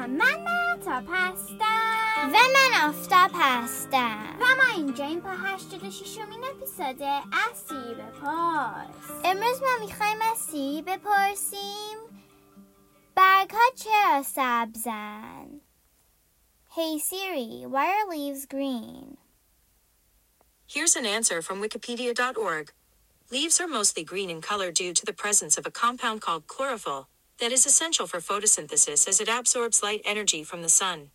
سلام من مهتاب هستم و من آفتاب هستم و ما اینجا این پا 86 امین اپیزود از سیری بپرس امروز ما میخوایم از سیری بپرسیم برگ ها چرا سبزن Hey Siri, why are leaves green? Here's an answer from Wikipedia.org. Leaves are mostly green in color due to the presence of a compound called chlorophyll that is essential for photosynthesis as it absorbs light energy from the sun.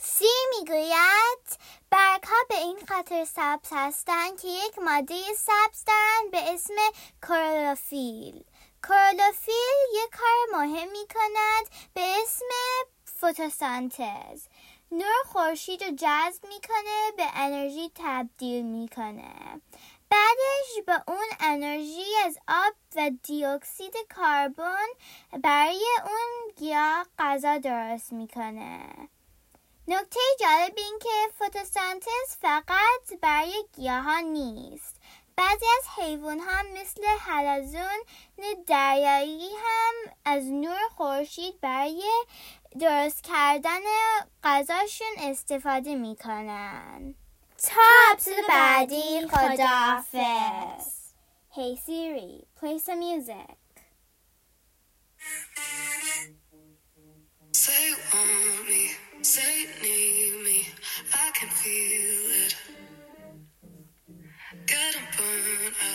سی می‌گوید برگ ها به این خاطر سبز هستند که یک ماده سبز دارند به اسم کلروفیل کلروفیل یک کار مهم می کند به اسم فتوسنتز نور خورشید رو جذب می‌کنه به انرژی تبدیل می‌کنه. به اون انرژی از آب و دیوکسید کربن برای اون گیاه غذا درست می‌کنه. نکته جالب این که فتوسنتز فقط برای گیاه نیست. بعضی از حیوان ها مثل حلزون دریایی هم از نور خورشید برای درست کردن غذاشون استفاده می‌کنن. تا بعدی خداحافظ Hey Siri, play some music. Say want me, say need me, I can feel it. Getting burned out.